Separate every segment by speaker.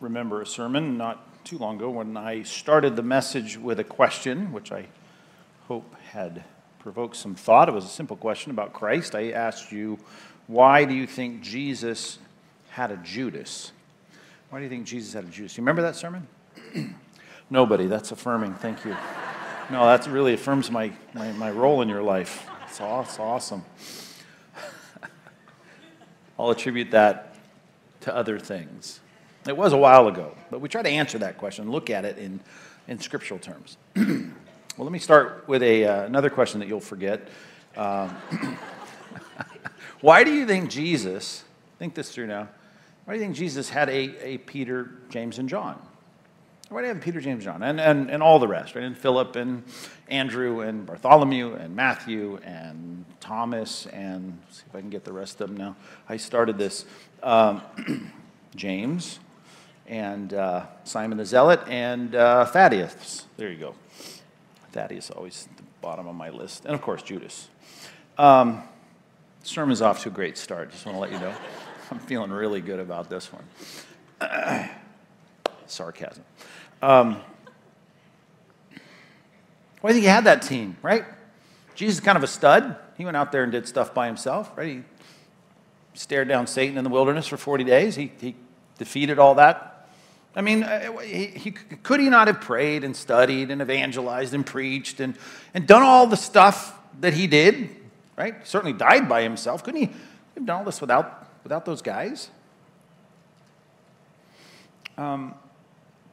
Speaker 1: remember a sermon not too long ago when I started the message with a question, which I hope had provoked some thought. It was a simple question about Christ. I asked you, why do you think Jesus had a Judas? Why do you think Jesus had a Judas? You remember that sermon? Nobody. That's affirming. Thank you. No, that really affirms my, my, my role in your life. It's, awesome. I'll attribute that to other things. It was a while ago, but we try to answer that question, look at it in, in scriptural terms. well, let me start with a, uh, another question that you'll forget. Um, why do you think Jesus, think this through now, why do you think Jesus had a, a Peter, James, and John? Why do you have Peter, James, John, and, and, and all the rest, right? And Philip, and Andrew, and Bartholomew, and Matthew, and Thomas, and see if I can get the rest of them now. I started this. Um, James, and uh, Simon the Zealot, and uh, Thaddeus. There you go. Thaddeus always at the bottom of my list. And of course, Judas. Um, sermon's off to a great start. Just want to let you know. I'm feeling really good about this one. Sarcasm. Um, well, I think he had that team, right? Jesus is kind of a stud. He went out there and did stuff by himself, right? He stared down Satan in the wilderness for 40 days. He, he defeated all that. I mean, uh, he, he, could he not have prayed and studied and evangelized and preached and, and done all the stuff that he did, right? Certainly died by himself. Couldn't he have done all this without, without those guys? Um,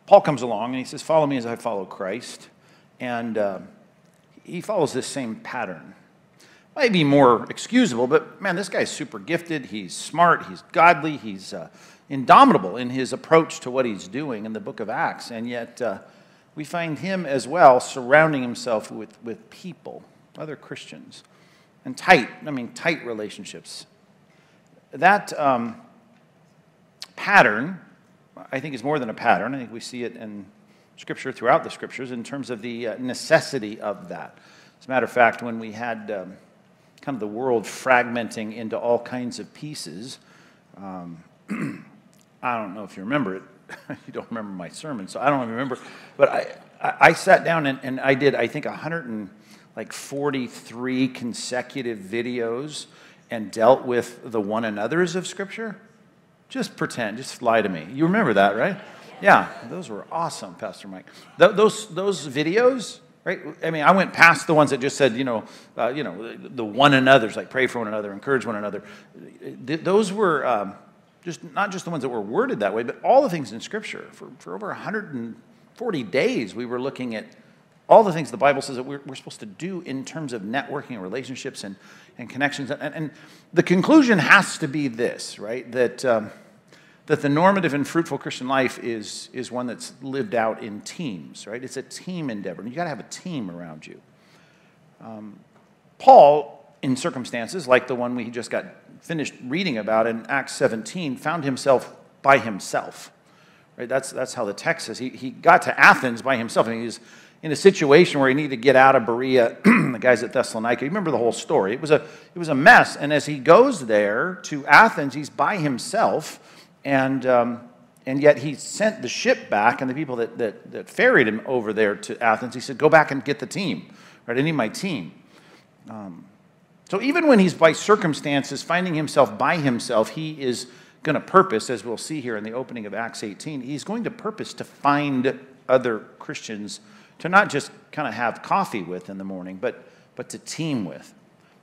Speaker 1: Paul comes along and he says, Follow me as I follow Christ. And uh, he follows this same pattern. Might be more excusable, but man, this guy's super gifted. He's smart. He's godly. He's uh, indomitable in his approach to what he's doing in the book of Acts. And yet, uh, we find him as well surrounding himself with, with people, other Christians, and tight, I mean, tight relationships. That um, pattern, I think, is more than a pattern. I think we see it in Scripture throughout the Scriptures in terms of the uh, necessity of that. As a matter of fact, when we had um, kind of the world fragmenting into all kinds of pieces, um, I don't know if you remember it. you don't remember my sermon, so I don't remember. But I, I, I sat down and, and I did, I think, 143 consecutive videos and dealt with the one another's of Scripture. Just pretend, just lie to me. You remember that, right? Yeah, those were awesome, Pastor Mike. Th- those, those videos, right? I mean, I went past the ones that just said, you know, uh, you know, the one another's, like pray for one another, encourage one another. Th- those were um, just not just the ones that were worded that way, but all the things in Scripture. For, for over 140 days, we were looking at all the things the Bible says that we're, we're supposed to do in terms of networking and relationships and, and connections. And, and the conclusion has to be this, right? That, um, that the normative and fruitful Christian life is, is one that's lived out in teams, right? It's a team endeavor. And you got to have a team around you. Um, Paul, in circumstances like the one we just got finished reading about in Acts 17, found himself by himself. Right? That's, that's how the text says. He, he got to Athens by himself, and he was in a situation where he needed to get out of Berea, the guys at Thessalonica. You remember the whole story. It was, a, it was a mess. And as he goes there to Athens, he's by himself, and, um, and yet he sent the ship back, and the people that, that, that ferried him over there to Athens, he said, Go back and get the team. Right? I need my team. Um, so even when he's by circumstances finding himself by himself, he is going to purpose, as we'll see here in the opening of Acts 18, he's going to purpose to find other Christians to not just kind of have coffee with in the morning, but, but to team with.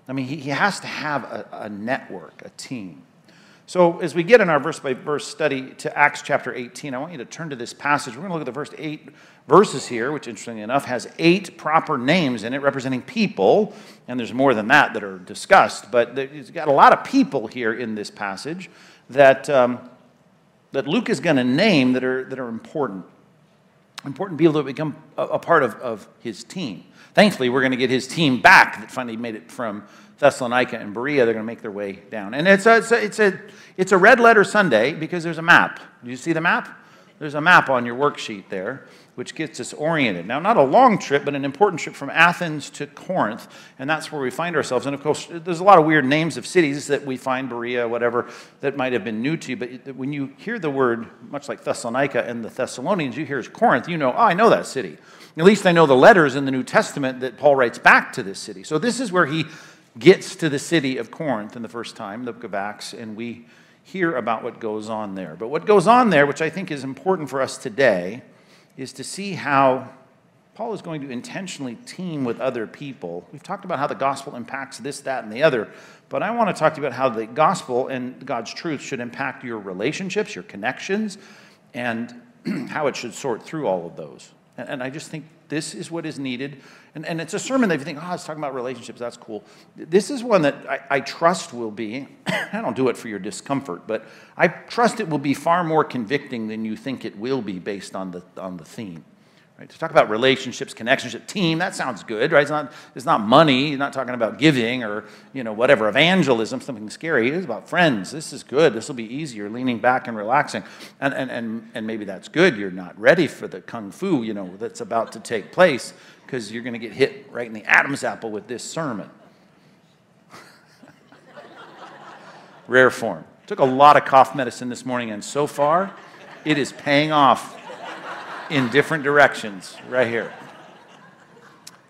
Speaker 1: I mean, he, he has to have a, a network, a team. So, as we get in our verse by verse study to Acts chapter 18, I want you to turn to this passage. We're going to look at the first eight verses here, which, interestingly enough, has eight proper names in it representing people. And there's more than that that are discussed, but it's got a lot of people here in this passage that, um, that Luke is going to name that are, that are important. Important people that become a, a part of, of his team. Thankfully, we're going to get his team back that finally made it from Thessalonica and Berea, they're going to make their way down. And it's a, it's a, it's a, it's a red letter Sunday because there's a map. Do you see the map? There's a map on your worksheet there which gets us oriented. Now, not a long trip, but an important trip from Athens to Corinth, and that's where we find ourselves. And of course, there's a lot of weird names of cities that we find, Berea, whatever, that might have been new to you. But when you hear the word, much like Thessalonica and the Thessalonians, you hear Corinth, you know, oh, I know that city. At least I know the letters in the New Testament that Paul writes back to this city. So this is where he gets to the city of Corinth in the first time, the book of Acts, and we hear about what goes on there. But what goes on there, which I think is important for us today, is to see how Paul is going to intentionally team with other people. We've talked about how the gospel impacts this, that, and the other, but I want to talk to you about how the gospel and God's truth should impact your relationships, your connections, and how it should sort through all of those. And I just think this is what is needed. And, and it's a sermon that you think, oh, it's talking about relationships, that's cool. This is one that I, I trust will be, I don't do it for your discomfort, but I trust it will be far more convicting than you think it will be based on the, on the theme. Right? To talk about relationships, connections, team, that sounds good, right? It's not, it's not money. You're not talking about giving or, you know, whatever, evangelism, something scary. It is about friends. This is good. This will be easier, leaning back and relaxing. And, and, and, and maybe that's good. You're not ready for the kung fu, you know, that's about to take place because you're going to get hit right in the Adam's apple with this sermon. Rare form. Took a lot of cough medicine this morning, and so far, it is paying off in different directions right here.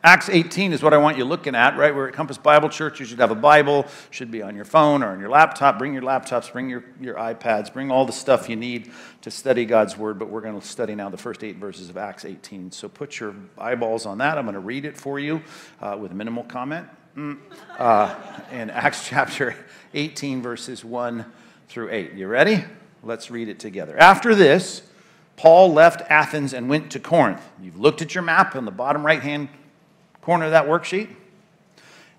Speaker 1: Acts 18 is what I want you looking at, right? We're at Compass Bible Church. You should have a Bible, should be on your phone or on your laptop. Bring your laptops, bring your, your iPads, bring all the stuff you need to study God's Word. But we're going to study now the first eight verses of Acts 18. So put your eyeballs on that. I'm going to read it for you uh, with minimal comment. Mm. Uh, in Acts chapter 18, verses 1 through 8. You ready? Let's read it together. After this, Paul left Athens and went to Corinth. You've looked at your map on the bottom right hand corner of that worksheet.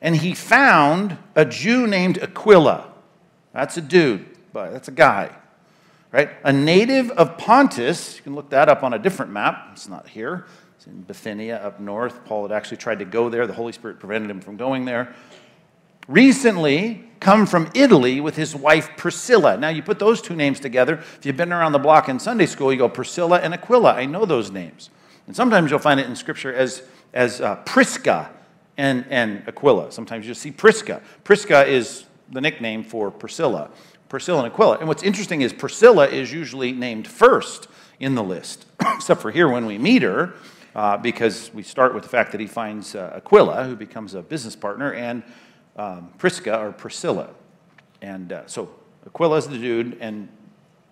Speaker 1: And he found a Jew named Aquila. That's a dude, but that's a guy, right? A native of Pontus. You can look that up on a different map. It's not here. It's in Bithynia up north. Paul had actually tried to go there. The Holy Spirit prevented him from going there recently come from Italy with his wife Priscilla. Now, you put those two names together. If you've been around the block in Sunday school, you go Priscilla and Aquila. I know those names. And sometimes you'll find it in Scripture as, as uh, Prisca and, and Aquila. Sometimes you'll see Prisca. Prisca is the nickname for Priscilla. Priscilla and Aquila. And what's interesting is Priscilla is usually named first in the list, except for here when we meet her, uh, because we start with the fact that he finds uh, Aquila, who becomes a business partner, and um, Prisca or Priscilla. And uh, so Aquila is the dude, and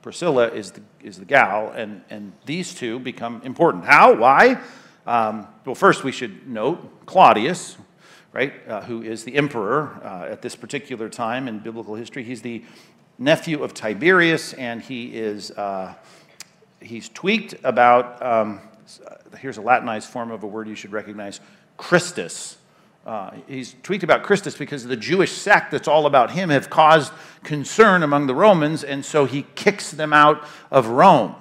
Speaker 1: Priscilla is the, is the gal, and, and these two become important. How? Why? Um, well, first we should note Claudius, right, uh, who is the emperor uh, at this particular time in biblical history. He's the nephew of Tiberius, and he is uh, he's tweaked about. Um, here's a Latinized form of a word you should recognize: Christus. Uh, he's tweaked about Christus because the Jewish sect that's all about him have caused concern among the Romans, and so he kicks them out of Rome.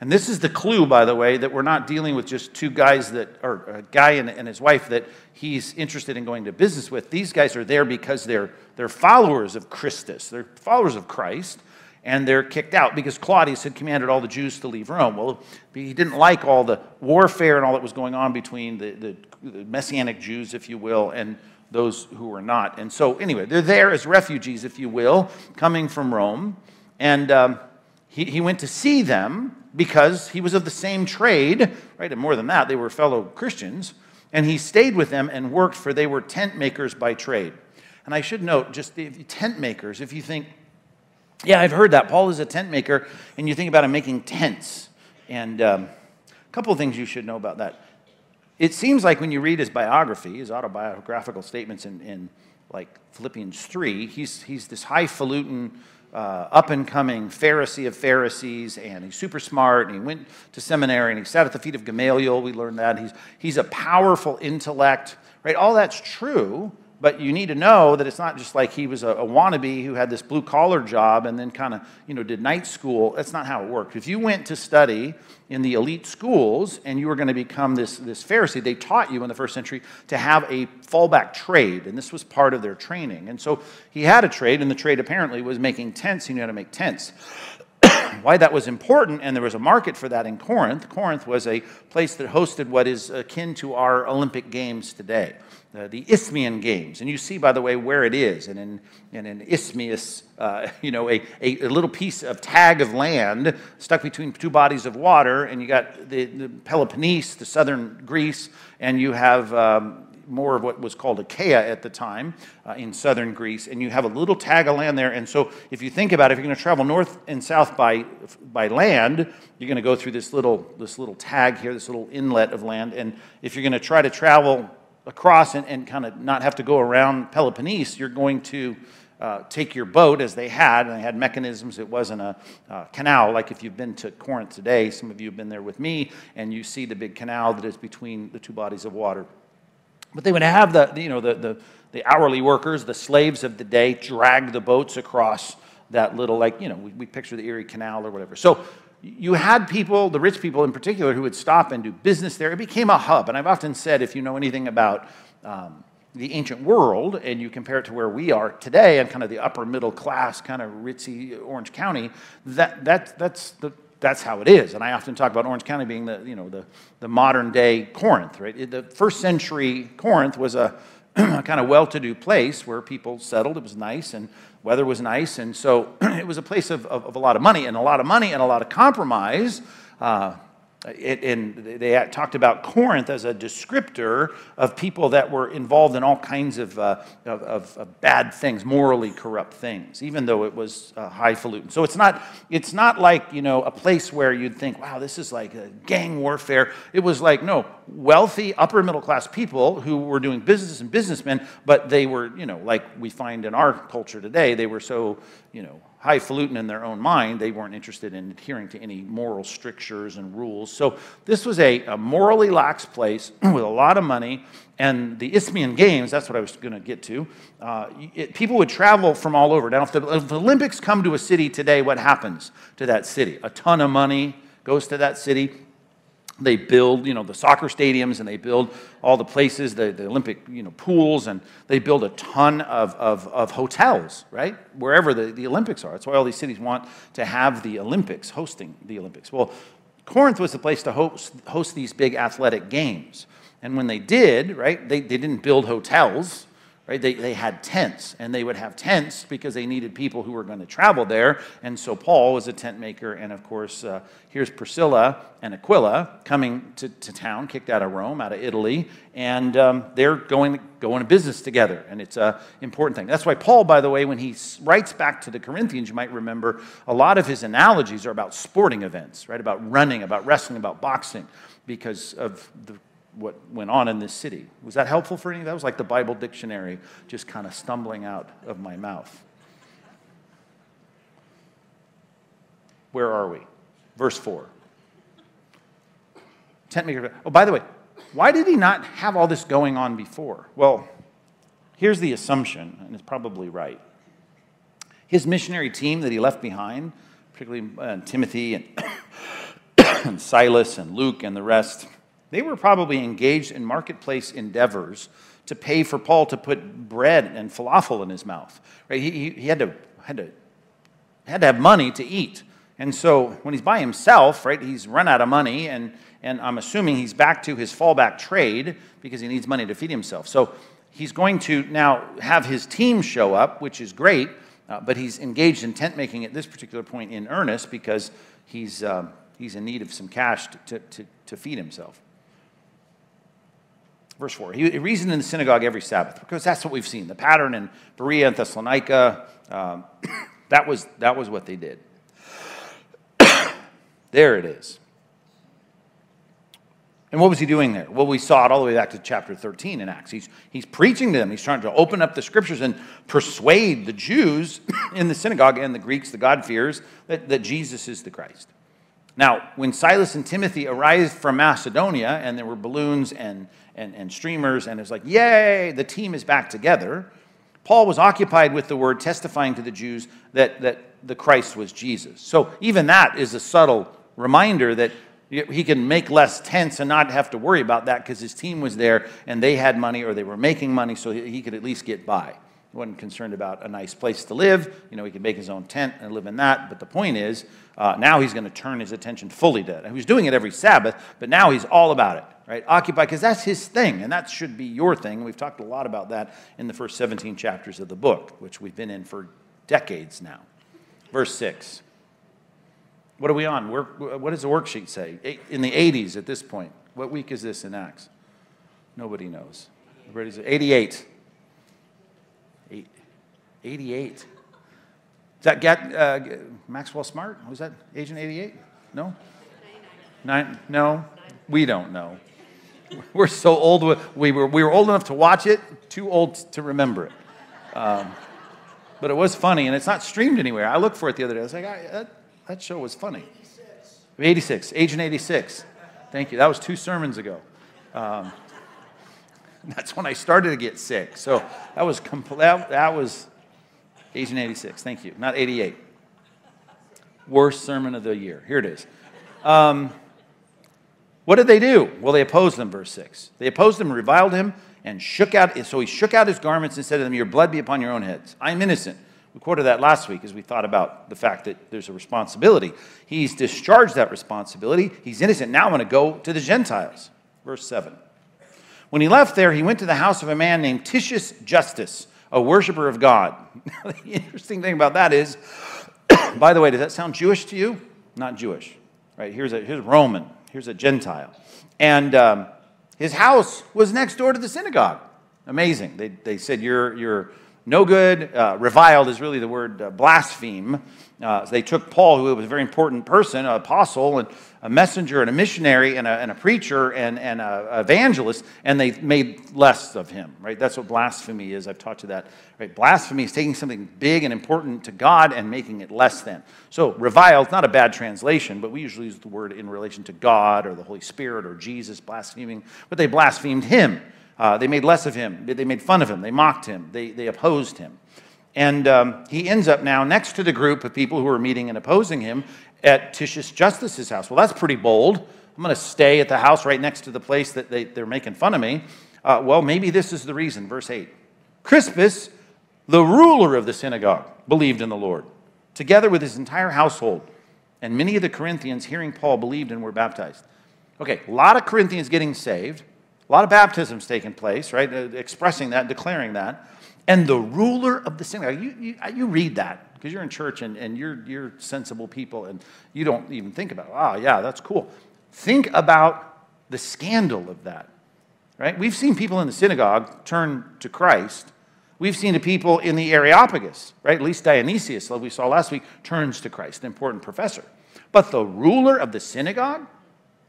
Speaker 1: And this is the clue, by the way, that we're not dealing with just two guys that, or a guy and, and his wife that he's interested in going to business with. These guys are there because they're, they're followers of Christus, they're followers of Christ, and they're kicked out because Claudius had commanded all the Jews to leave Rome. Well, he didn't like all the warfare and all that was going on between the, the, the Messianic Jews, if you will, and those who were not. And so, anyway, they're there as refugees, if you will, coming from Rome. And um, he, he went to see them because he was of the same trade, right? And more than that, they were fellow Christians. And he stayed with them and worked, for they were tent makers by trade. And I should note, just the tent makers, if you think, yeah, I've heard that. Paul is a tent maker, and you think about him making tents. And um, a couple of things you should know about that. It seems like when you read his biography, his autobiographical statements in, in like Philippians 3, he's, he's this highfalutin, uh, up and coming Pharisee of Pharisees, and he's super smart, and he went to seminary, and he sat at the feet of Gamaliel. We learned that. He's, he's a powerful intellect, right? All that's true, but you need to know that it's not just like he was a, a wannabe who had this blue collar job and then kind of you know did night school. That's not how it worked if you went to study in the elite schools and you were going to become this, this pharisee they taught you in the first century to have a fallback trade and this was part of their training. And so he had a trade and the trade apparently was making tents. He knew how to make tents why that was important, and there was a market for that in Corinth. Corinth was a place that hosted what is akin to our Olympic Games today, uh, the Isthmian Games. And you see, by the way, where it is. And in, in Isthmus, uh, you know, a, a, a, little piece of tag of land stuck between two bodies of water, and you got the, the Peloponnese, the southern Greece, and you have um, more of what was called Achaia at the time uh, in southern Greece, and you have a little tag of land there. And so, if you think about it, if you're going to travel north and south by, by land, you're going to go through this little, this little tag here, this little inlet of land. And if you're going to try to travel across and, and kind of not have to go around Peloponnese, you're going to uh, take your boat as they had, and they had mechanisms. It wasn't a uh, canal like if you've been to Corinth today. Some of you have been there with me, and you see the big canal that is between the two bodies of water. But they would have the, you know, the, the, the hourly workers, the slaves of the day, drag the boats across that little, like, you know, we, we picture the Erie Canal or whatever. So you had people, the rich people in particular, who would stop and do business there. It became a hub. And I've often said, if you know anything about um, the ancient world and you compare it to where we are today and kind of the upper middle class, kind of ritzy Orange County, that, that, that's the that's how it is. And I often talk about Orange County being the, you know, the, the modern day Corinth, right? The first century Corinth was a kind of well to do place where people settled. It was nice and weather was nice. And so it was a place of, of, of, a lot of money and a lot of money and a lot of compromise. Uh, it, and they talked about Corinth as a descriptor of people that were involved in all kinds of, uh, of, of, bad things, morally corrupt things, even though it was uh, highfalutin. So it's not, it's not like, you know, a place where you'd think, wow, this is like gang warfare. It was like, no, wealthy, upper middle class people who were doing business and businessmen, but they were, you know, like we find in our culture today, they were so, you know, highfalutin in their own mind. They weren't interested in adhering to any moral strictures and rules. So this was a, a morally lax place with a lot of money. And the Isthmian Games, that's what I was going to get to. Uh, it, people would travel from all over. Now, if the, if the Olympics come to a city today, what happens to that city? A ton of money goes to that city they build, you know, the soccer stadiums and they build all the places, the, the Olympic, you know, pools, and they build a ton of, of, of hotels, right? Wherever the, the Olympics are. That's why all these cities want to have the Olympics, hosting the Olympics. Well, Corinth was the place to host, host these big athletic games. And when they did, right, they, they didn't build hotels, right? They, they had tents, and they would have tents because they needed people who were going to travel there. And so Paul was a tent maker. And of course, uh, here's Priscilla and Aquila coming to, to town, kicked out of Rome, out of Italy, and um, they're going, going to business together. And it's an important thing. That's why Paul, by the way, when he writes back to the Corinthians, you might remember a lot of his analogies are about sporting events, right? About running, about wrestling, about boxing because of the what went on in this city. Was that helpful for any? Of that was like the Bible dictionary just kind of stumbling out of my mouth. Where are we? Verse 4. Tent maker. Oh, by the way, why did he not have all this going on before? Well, here's the assumption, and it's probably right. His missionary team that he left behind, particularly uh, Timothy and, and Silas and Luke and the rest, they were probably engaged in marketplace endeavors to pay for Paul to put bread and falafel in his mouth. Right? He, he, had, to, had, to, had to have money to eat. And so when he's by himself, right, he's run out of money, and, and I'm assuming he's back to his fallback trade because he needs money to feed himself. So he's going to now have his team show up, which is great, uh, but he's engaged in tent making at this particular point in earnest because he's, uh, he's in need of some cash to, to, to feed himself. Verse 4. He reasoned in the synagogue every Sabbath because that's what we've seen. The pattern in Berea and Thessalonica, um, that, was, that was what they did. there it is. And what was he doing there? Well, we saw it all the way back to chapter 13 in Acts. He's, he's preaching to them. He's trying to open up the scriptures and persuade the Jews in the synagogue and the Greeks, the God-fearers, that, that Jesus is the Christ. Now, when Silas and Timothy arrived from Macedonia and there were balloons and, and, and streamers, and it was like, yay, the team is back together, Paul was occupied with the word testifying to the Jews that, that the Christ was Jesus. So even that is a subtle reminder that he can make less tents and not have to worry about that because his team was there and they had money or they were making money so he could at least get by. Wasn't concerned about a nice place to live. You know, he could make his own tent and live in that. But the point is, uh, now he's going to turn his attention fully to it. And he was doing it every Sabbath, but now he's all about it, right? Occupy, because that's his thing, and that should be your thing. We've talked a lot about that in the first 17 chapters of the book, which we've been in for decades now. Verse 6. What are we on? what does the worksheet say? In the 80s at this point. What week is this in Acts? Nobody knows. Everybody's 88. 88. Is that get, uh, Maxwell Smart? Was that Agent 88? No? Nine? No? We don't know. We're so old. We were, we were old enough to watch it, too old to remember it. Um, but it was funny, and it's not streamed anywhere. I looked for it the other day. I was like, that, that show was funny. 86. 86. Agent 86. Thank you. That was two sermons ago. Um, that's when I started to get sick. So that was compl- that, that was Agent 86. Thank you. Not 88. Worst sermon of the year. Here it is. Um, what did they do? Well, they opposed them, verse 6. They opposed him, reviled him, and shook out. So he shook out his garments and said to them, Your blood be upon your own heads. I'm innocent. We quoted that last week as we thought about the fact that there's a responsibility. He's discharged that responsibility. He's innocent. Now I'm going to go to the Gentiles. Verse 7. When he left there, he went to the house of a man named Titius Justus, a worshiper of God. Now, the interesting thing about that is, by the way, does that sound Jewish to you? Not Jewish, right? Here's a here's Roman. Here's a Gentile, and um, his house was next door to the synagogue. Amazing. They, they said you're you're no good. Uh, reviled is really the word uh, blaspheme. Uh, they took Paul, who was a very important person, an apostle, and a messenger, and a missionary, and a, and a preacher, and, and an evangelist, and they made less of him, right? That's what blasphemy is. I've taught you that, right? Blasphemy is taking something big and important to God and making it less than. So, reviled, not a bad translation, but we usually use the word in relation to God or the Holy Spirit or Jesus, blaspheming, but they blasphemed him. Uh, they made less of him. They made fun of him. They mocked him. They, they opposed him. And um, he ends up now next to the group of people who are meeting and opposing him at Titius Justus's house. Well, that's pretty bold. I'm going to stay at the house right next to the place that they, they're making fun of me. Uh, well, maybe this is the reason. Verse 8 Crispus, the ruler of the synagogue, believed in the Lord, together with his entire household. And many of the Corinthians, hearing Paul, believed and were baptized. Okay, a lot of Corinthians getting saved. A lot of baptisms taking place, right? Uh, expressing that, declaring that. And the ruler of the synagogue, you, you, uh, you read that because you're in church and, and you're, you're sensible people and you don't even think about, oh, yeah, that's cool. Think about the scandal of that, right? We've seen people in the synagogue turn to Christ. We've seen the people in the Areopagus, right? At least Dionysius, like we saw last week, turns to Christ, an important professor. But the ruler of the synagogue,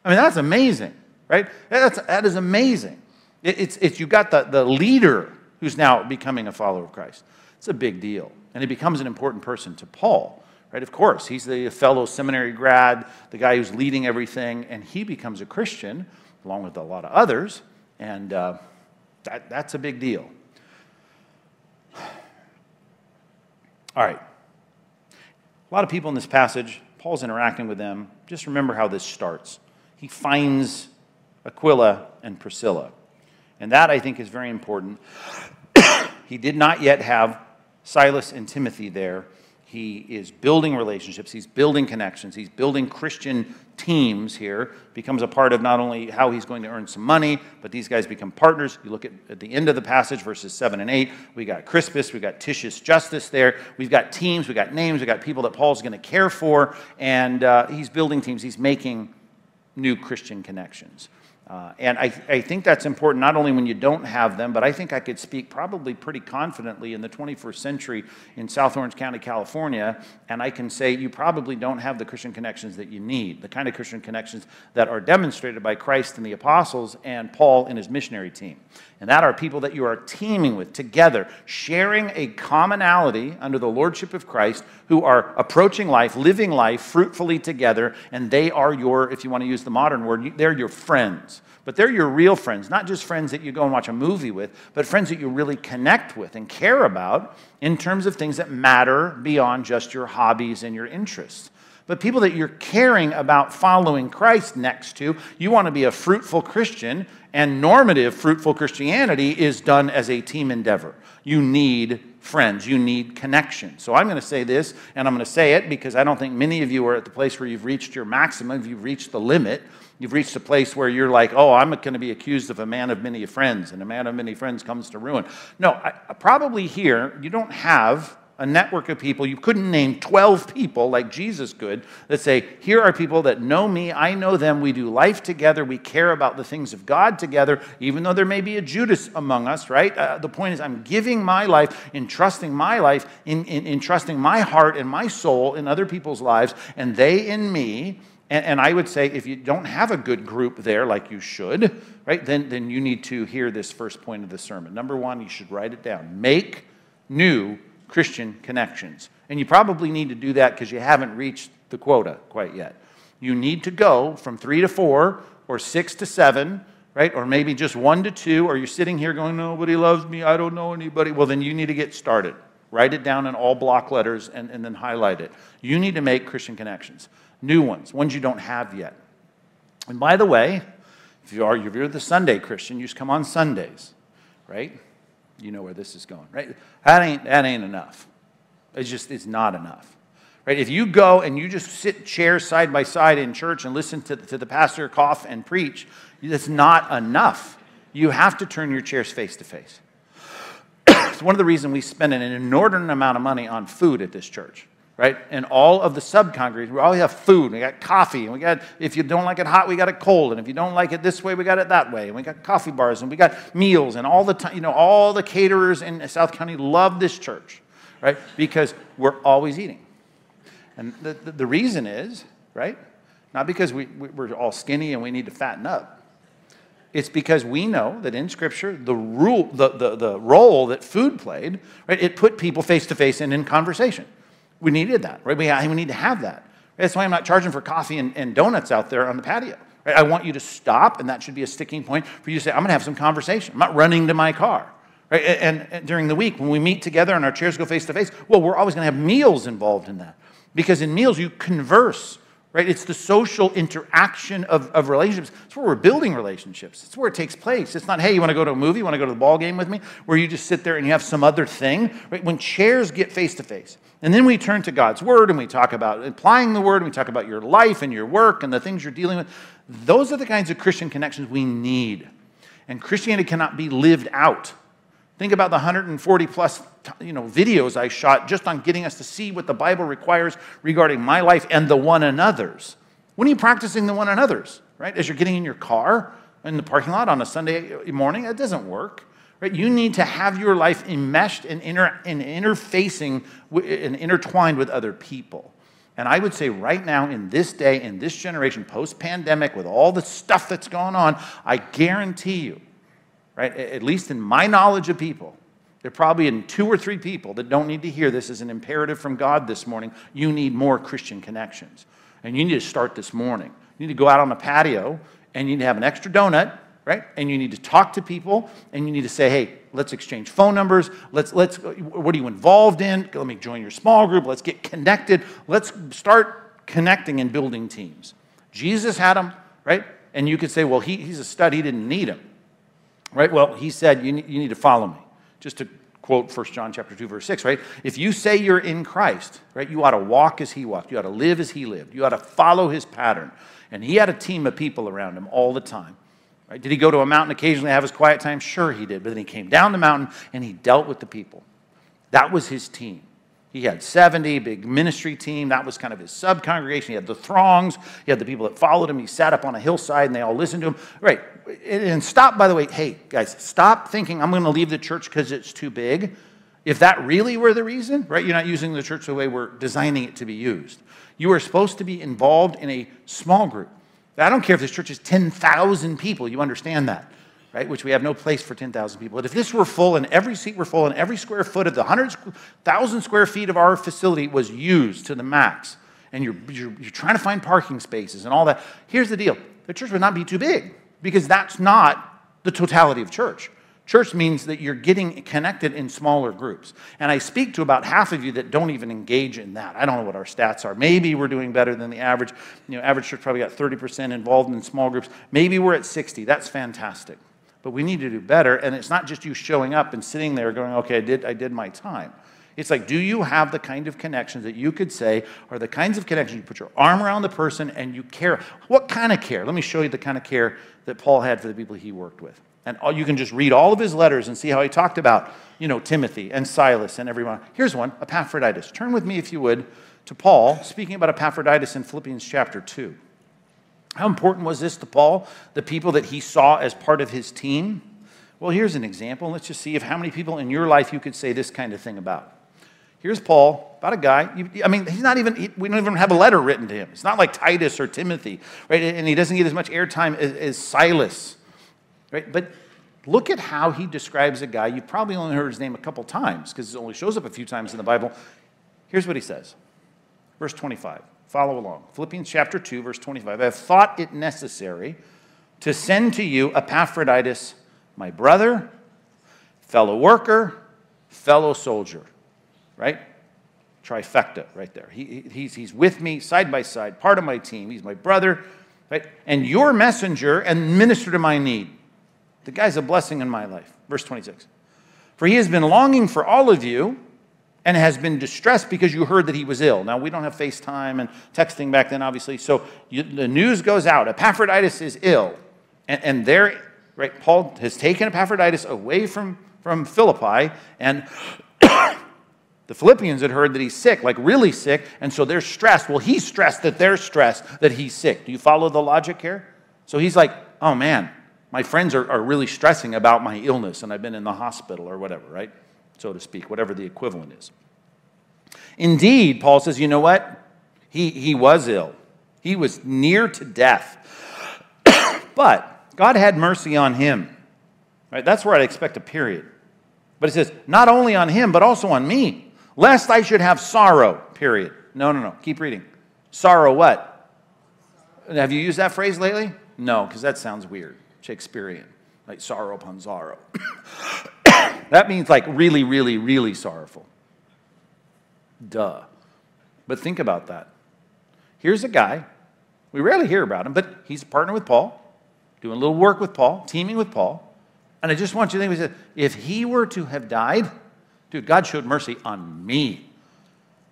Speaker 1: I mean, that's amazing right? That's, that is amazing. It, it's, it's, you've got the, the leader who's now becoming a follower of Christ. It's a big deal. And he becomes an important person to Paul, right? Of course, he's the fellow seminary grad, the guy who's leading everything, and he becomes a Christian along with a lot of others, and uh, that, that's a big deal. All right. A lot of people in this passage, Paul's interacting with them. Just remember how this starts. He finds Aquila and Priscilla. And that, I think, is very important. he did not yet have Silas and Timothy there. He is building relationships, he's building connections, he's building Christian teams here. Becomes a part of not only how he's going to earn some money, but these guys become partners. You look at, at the end of the passage, verses 7 and 8. We got Crispus, we got Titius Justus there. We've got teams, we've got names, we've got people that Paul's going to care for, and uh, he's building teams, he's making new Christian connections. Uh, and I, I think that's important not only when you don't have them, but I think I could speak probably pretty confidently in the 21st century in South Orange County, California, and I can say you probably don't have the Christian connections that you need, the kind of Christian connections that are demonstrated by Christ and the apostles and Paul and his missionary team. And that are people that you are teaming with together, sharing a commonality under the lordship of Christ, who are approaching life, living life fruitfully together, and they are your, if you want to use the modern word, they're your friends but they're your real friends, not just friends that you go and watch a movie with, but friends that you really connect with and care about in terms of things that matter beyond just your hobbies and your interests. But people that you're caring about following Christ next to, you want to be a fruitful Christian, and normative fruitful Christianity is done as a team endeavor. You need friends. You need connection. So I'm going to say this, and I'm going to say it because I don't think many of you are at the place where you've reached your maximum, you've reached the limit. You've reached a place where you're like, oh, I'm going to be accused of a man of many friends, and a man of many friends comes to ruin. No, I, probably here, you don't have a network of people. You couldn't name 12 people like Jesus could that say, Here are people that know me, I know them, we do life together, we care about the things of God together, even though there may be a Judas among us, right? Uh, the point is, I'm giving my life, entrusting my life, in, in, entrusting my heart and my soul in other people's lives, and they in me. And, and I would say, if you don't have a good group there like you should, right, then, then you need to hear this first point of the sermon. Number one, you should write it down. Make new Christian connections. And you probably need to do that because you haven't reached the quota quite yet. You need to go from three to four or six to seven, right? Or maybe just one to two, or you're sitting here going, Nobody loves me, I don't know anybody. Well, then you need to get started. Write it down in all block letters and, and then highlight it. You need to make Christian connections, new ones, ones you don't have yet. And by the way, if you are if you're the Sunday Christian, you just come on Sundays, right? You know where this is going, right? That ain't, that ain't enough. It's just, it's not enough. Right? If you go and you just sit chairs side by side in church and listen to, to the pastor cough and preach, that's not enough. You have to turn your chairs face to face. It's one of the reasons we spend an inordinate amount of money on food at this church right? And all of the sub congregations, we always have food. We got coffee, and we got, if you don't like it hot, we got it cold. And if you don't like it this way, we got it that way. And we got coffee bars, and we got meals, and all the time, you know, all the caterers in South County love this church, right? Because we're always eating. And the, the, the reason is, right? Not because we, we're all skinny and we need to fatten up. It's because we know that in Scripture, the, rule, the, the, the role that food played, right, it put people face to face and in conversation. We needed that, right? We, we need to have that. That's why I'm not charging for coffee and, and donuts out there on the patio. Right? I want you to stop, and that should be a sticking point for you to say, I'm going to have some conversation. I'm not running to my car. Right? And, and during the week, when we meet together and our chairs go face to face, well, we're always going to have meals involved in that. Because in meals, you converse right? It's the social interaction of, of relationships. It's where we're building relationships. It's where it takes place. It's not, hey, you want to go to a movie? You want to go to the ball game with me? Where you just sit there and you have some other thing, right? When chairs get face to face. And then we turn to God's word and we talk about applying the word and we talk about your life and your work and the things you're dealing with. Those are the kinds of Christian connections we need. And Christianity cannot be lived out Think about the 140 plus you know, videos I shot just on getting us to see what the Bible requires regarding my life and the one another's. When are you practicing the one another's, right? As you're getting in your car in the parking lot on a Sunday morning, it doesn't work. Right? You need to have your life enmeshed and, inter- and interfacing and intertwined with other people. And I would say right now, in this day, in this generation, post pandemic, with all the stuff that's going on, I guarantee you right? At least in my knowledge of people, there are probably in two or three people that don't need to hear this as an imperative from God this morning. You need more Christian connections. And you need to start this morning. You need to go out on the patio and you need to have an extra donut, right? And you need to talk to people and you need to say, hey, let's exchange phone numbers. Let's, let's, what are you involved in? Let me join your small group. Let's get connected. Let's start connecting and building teams. Jesus had them, right? And you could say, well, he, he's a stud. He didn't need them. Right? Well, he said, you need, you need to follow me. Just to quote 1 John chapter 2, verse 6, right? If you say you're in Christ, right, you ought to walk as he walked. You ought to live as he lived. You ought to follow his pattern. And he had a team of people around him all the time. Right? Did he go to a mountain occasionally have his quiet time? Sure, he did. But then he came down the mountain and he dealt with the people. That was his team. He had 70, big ministry team. That was kind of his sub congregation. He had the throngs. He had the people that followed him. He sat up on a hillside and they all listened to him. Right. And stop, by the way, hey, guys, stop thinking I'm going to leave the church because it's too big. If that really were the reason, right, you're not using the church the way we're designing it to be used. You are supposed to be involved in a small group. I don't care if this church is 10,000 people, you understand that right? Which we have no place for 10,000 people. But if this were full and every seat were full and every square foot of the 100,000 square feet of our facility was used to the max, and you're, you're, you're trying to find parking spaces and all that, here's the deal the church would not be too big because that's not the totality of church. Church means that you're getting connected in smaller groups. And I speak to about half of you that don't even engage in that. I don't know what our stats are. Maybe we're doing better than the average. You know, average church probably got 30% involved in small groups. Maybe we're at 60. That's fantastic. But we need to do better. And it's not just you showing up and sitting there going, okay, I did, I did my time. It's like, do you have the kind of connections that you could say are the kinds of connections you put your arm around the person and you care? What kind of care? Let me show you the kind of care that Paul had for the people he worked with. And you can just read all of his letters and see how he talked about, you know, Timothy and Silas and everyone. Here's one Epaphroditus. Turn with me, if you would, to Paul, speaking about Epaphroditus in Philippians chapter 2. How important was this to Paul, the people that he saw as part of his team? Well, here's an example. Let's just see if how many people in your life you could say this kind of thing about. Here's Paul, about a guy. I mean, he's not even, he, we don't even have a letter written to him. It's not like Titus or Timothy, right? And he doesn't get as much airtime as, as Silas, right? But look at how he describes a guy. You've probably only heard his name a couple times because it only shows up a few times in the Bible. Here's what he says, verse 25. Follow along. Philippians chapter 2, verse 25. I have thought it necessary to send to you Epaphroditus, my brother, fellow worker, fellow soldier right? Trifecta right there. He, he's, he's with me side by side, part of my team. He's my brother, right? And your messenger and minister to my need. The guy's a blessing in my life. Verse 26. For he has been longing for all of you and has been distressed because you heard that he was ill. Now, we don't have FaceTime and texting back then, obviously. So you, the news goes out Epaphroditus is ill. And, and there, right, Paul has taken Epaphroditus away from, from Philippi and the Philippians had heard that he's sick, like really sick, and so they're stressed. Well, he's stressed that they're stressed that he's sick. Do you follow the logic here? So he's like, oh man, my friends are, are really stressing about my illness, and I've been in the hospital or whatever, right? So to speak, whatever the equivalent is. Indeed, Paul says, you know what? He, he was ill, he was near to death. but God had mercy on him. Right? That's where I'd expect a period. But it says, not only on him, but also on me lest I should have sorrow, period. No, no, no. Keep reading. Sorrow what? Have you used that phrase lately? No, because that sounds weird. Shakespearean. Like sorrow upon sorrow. that means like really, really, really sorrowful. Duh. But think about that. Here's a guy, we rarely hear about him, but he's a partner with Paul, doing a little work with Paul, teaming with Paul. And I just want you to think, if he were to have died, Dude, God showed mercy on me.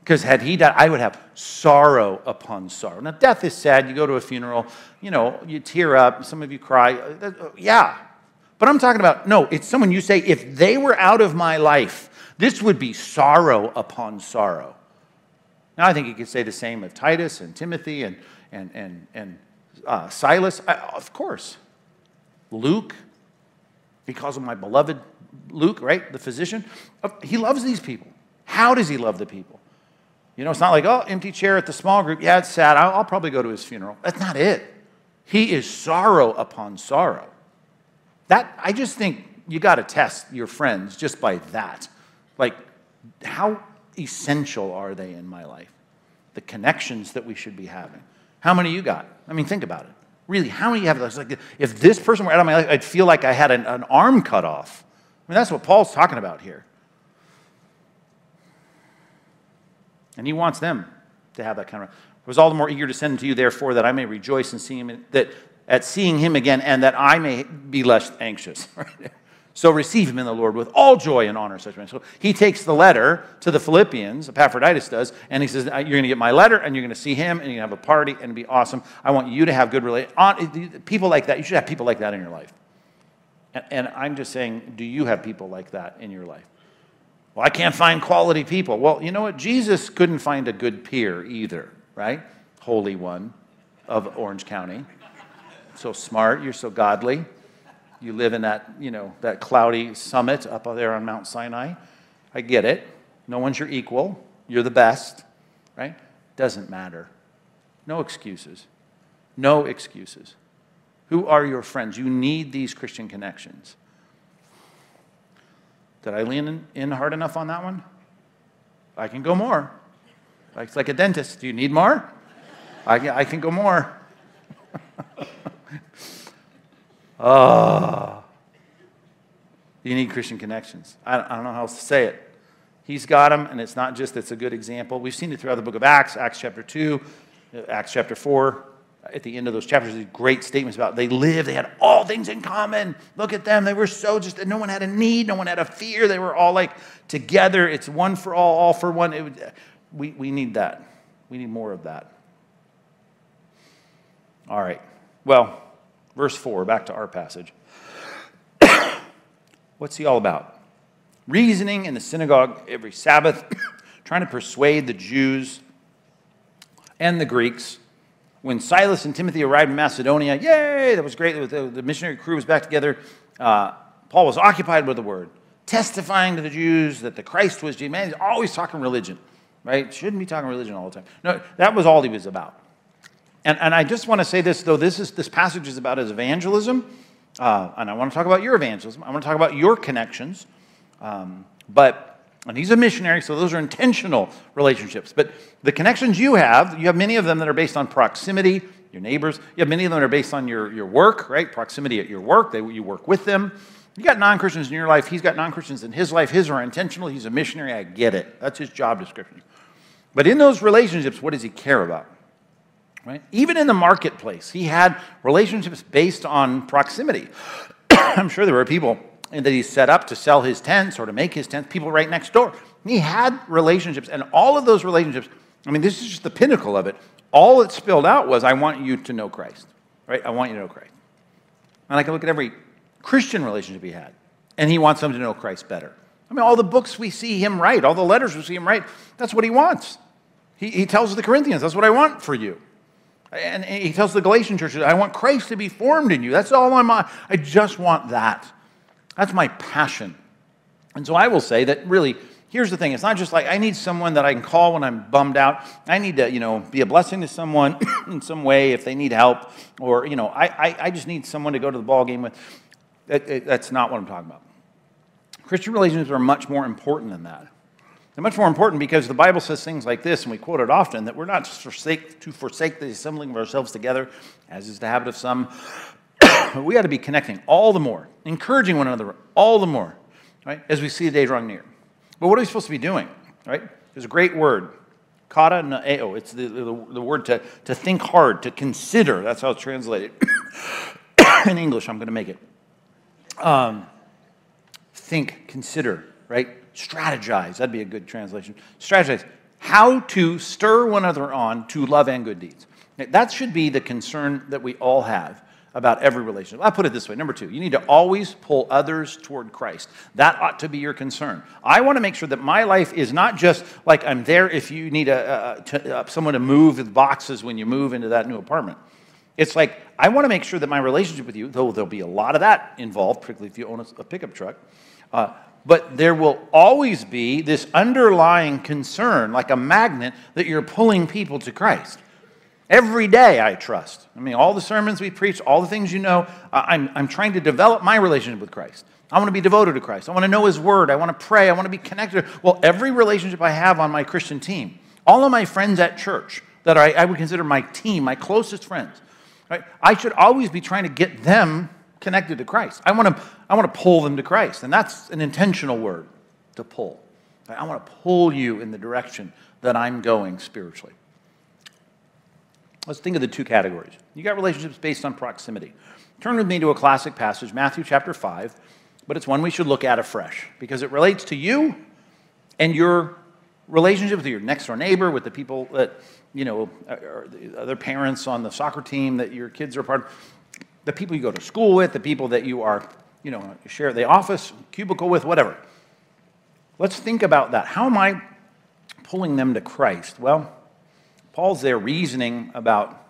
Speaker 1: Because had he died, I would have sorrow upon sorrow. Now, death is sad. You go to a funeral, you know, you tear up. Some of you cry. Uh, uh, yeah. But I'm talking about, no, it's someone you say, if they were out of my life, this would be sorrow upon sorrow. Now, I think you could say the same of Titus and Timothy and, and, and, and uh, Silas. I, of course. Luke, because of my beloved Luke, right, the physician, uh, he loves these people. How does he love the people? You know, it's not like, oh, empty chair at the small group. Yeah, it's sad. I'll, I'll probably go to his funeral. That's not it. He is sorrow upon sorrow. That, I just think you got to test your friends just by that. Like, how essential are they in my life? The connections that we should be having. How many you got? I mean, think about it. Really, how many you have? Like, if this person were out of my life, I'd feel like I had an, an arm cut off. I mean, that's what Paul's talking about here. And he wants them to have that kind of. I was all the more eager to send him to you, therefore, that I may rejoice in seeing him, that at seeing him again, and that I may be less anxious. so receive him in the Lord with all joy and honor. Such man. So he takes the letter to the Philippians, Epaphroditus does, and he says, uh, "You're going to get my letter, and you're going to see him, and you're going to have a party, and it'll be awesome. I want you to have good relations. People like that. You should have people like that in your life." And I'm just saying, do you have people like that in your life? Well, I can't find quality people. Well, you know what? Jesus couldn't find a good peer either, right? Holy One of Orange County. So smart, you're so godly. You live in that, you know, that cloudy summit up there on Mount Sinai. I get it. No one's your equal. You're the best, right? Doesn't matter. No excuses. No excuses. Who are your friends? You need these Christian connections. Did I lean in hard enough on that one? I can go more. It's like a dentist. Do you need more? I can, I can go more. oh. You need Christian connections. I, I don't know how else to say it. He's got them, and it's not just it's a good example. We've seen it throughout the book of Acts, Acts chapter 2, Acts chapter 4, at the end of those chapters, these great statements about they lived, they had all things in common. Look at them. They were so just, no one had a need, no one had a fear. They were all like together. It's one for all, all for one. It, uh, we, we need that. We need more of that. All right. Well, verse 4, back to our passage. What's he all about? Reasoning in the synagogue every Sabbath, trying to persuade the Jews and the Greeks. When Silas and Timothy arrived in Macedonia, yay, that was great. The, the missionary crew was back together. Uh, Paul was occupied with the word, testifying to the Jews that the Christ was Jesus. Man, he's always talking religion, right? Shouldn't be talking religion all the time. No, that was all he was about. And, and I just want to say this, though, this, is, this passage is about his evangelism. Uh, and I want to talk about your evangelism. I want to talk about your connections. Um, but, and he's a missionary, so those are intentional relationships. But the connections you have, you have many of them that are based on proximity, your neighbors. You have many of them that are based on your, your work, right? Proximity at your work. They, you work with them. You got non Christians in your life. He's got non Christians in his life. His are intentional. He's a missionary. I get it. That's his job description. But in those relationships, what does he care about? Right? Even in the marketplace, he had relationships based on proximity. I'm sure there were people that he set up to sell his tents or to make his tents, people right next door. He had relationships, and all of those relationships, I mean, this is just the pinnacle of it. All it spilled out was, I want you to know Christ, right? I want you to know Christ. And I can look at every Christian relationship he had, and he wants them to know Christ better. I mean, all the books we see him write, all the letters we see him write, that's what he wants. He, he tells the Corinthians, that's what I want for you. And he tells the Galatian churches, I want Christ to be formed in you. That's all I'm on. I just want that. That's my passion. And so I will say that really, here's the thing. It's not just like I need someone that I can call when I'm bummed out. I need to, you know, be a blessing to someone in some way if they need help. Or, you know, I, I, I just need someone to go to the ball game with. It, that's not what I'm talking about. Christian relationships are much more important than that. They're much more important because the Bible says things like this, and we quote it often, that we're not to forsake, to forsake the assembling of ourselves together, as is the habit of some. We got to be connecting all the more, encouraging one another all the more, right, as we see the day drawing near. But what are we supposed to be doing, right? There's a great word, katanoeo. It's the, the, the word to, to think hard, to consider. That's how it's translated. In English, I'm going to make it. Um, think, consider, right? strategize. That'd be a good translation. Strategize. How to stir one another on to love and good deeds. That should be the concern that we all have about every relationship. I'll put it this way. Number two, you need to always pull others toward Christ. That ought to be your concern. I want to make sure that my life is not just like I'm there if you need a, a, to, uh, someone to move the boxes when you move into that new apartment. It's like I want to make sure that my relationship with you, though there'll be a lot of that involved, particularly if you own a, a pickup truck, uh, but there will always be this underlying concern, like a magnet, that you're pulling people to Christ. Every day, I trust. I mean, all the sermons we preach, all the things you know, I'm, I'm trying to develop my relationship with Christ. I want to be devoted to Christ. I want to know His Word. I want to pray. I want to be connected. Well, every relationship I have on my Christian team, all of my friends at church that I, I would consider my team, my closest friends, right? I should always be trying to get them connected to Christ. I want to, I want to pull them to Christ. And that's an intentional word, to pull. I want to pull you in the direction that I'm going spiritually. Let's think of the two categories. You got relationships based on proximity. Turn with me to a classic passage, Matthew chapter 5, but it's one we should look at afresh because it relates to you and your relationship with your next door neighbor, with the people that, you know, are the other parents on the soccer team that your kids are part of the people you go to school with, the people that you are, you know, share the office, cubicle with, whatever. Let's think about that. How am I pulling them to Christ? Well, Paul's there reasoning about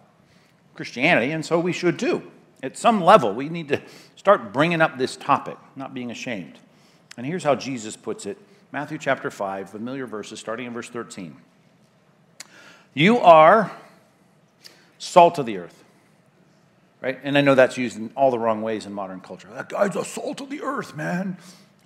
Speaker 1: Christianity, and so we should too. At some level, we need to start bringing up this topic, not being ashamed. And here's how Jesus puts it Matthew chapter 5, familiar verses, starting in verse 13. You are salt of the earth right? And I know that's used in all the wrong ways in modern culture. That guy's a salt of the earth, man.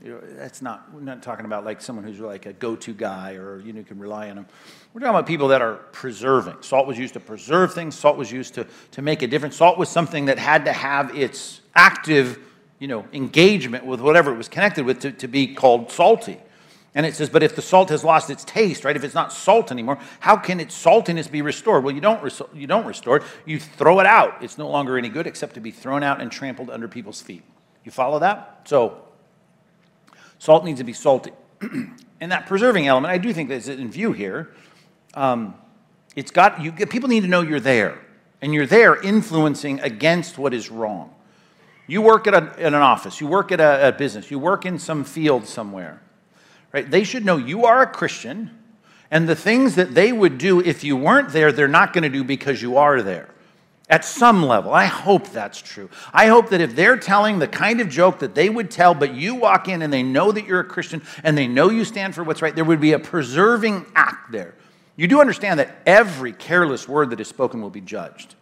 Speaker 1: You know, that's not, we're not talking about like someone who's like a go to guy or you, know, can rely on them. We're talking about people that are preserving. Salt was used to preserve things, salt was used to, to make a difference. Salt was something that had to have its active you know, engagement with whatever it was connected with to, to be called salty. And it says, but if the salt has lost its taste, right? If it's not salt anymore, how can its saltiness be restored? Well, you don't, you don't restore it, you throw it out. It's no longer any good except to be thrown out and trampled under people's feet. You follow that? So, salt needs to be salty. and that preserving element, I do think that's in view here. Um, it's got, you, people need to know you're there, and you're there influencing against what is wrong. You work at, a, at an office, you work at a, a business, you work in some field somewhere right? They should know you are a Christian, and the things that they would do if you weren't there, they're not going to do because you are there. At some level, I hope that's true. I hope that if they're telling the kind of joke that they would tell, but you walk in and they know that you're a Christian and they know you stand for what's right, there would be a preserving act there. You do understand that every careless word that is spoken will be judged.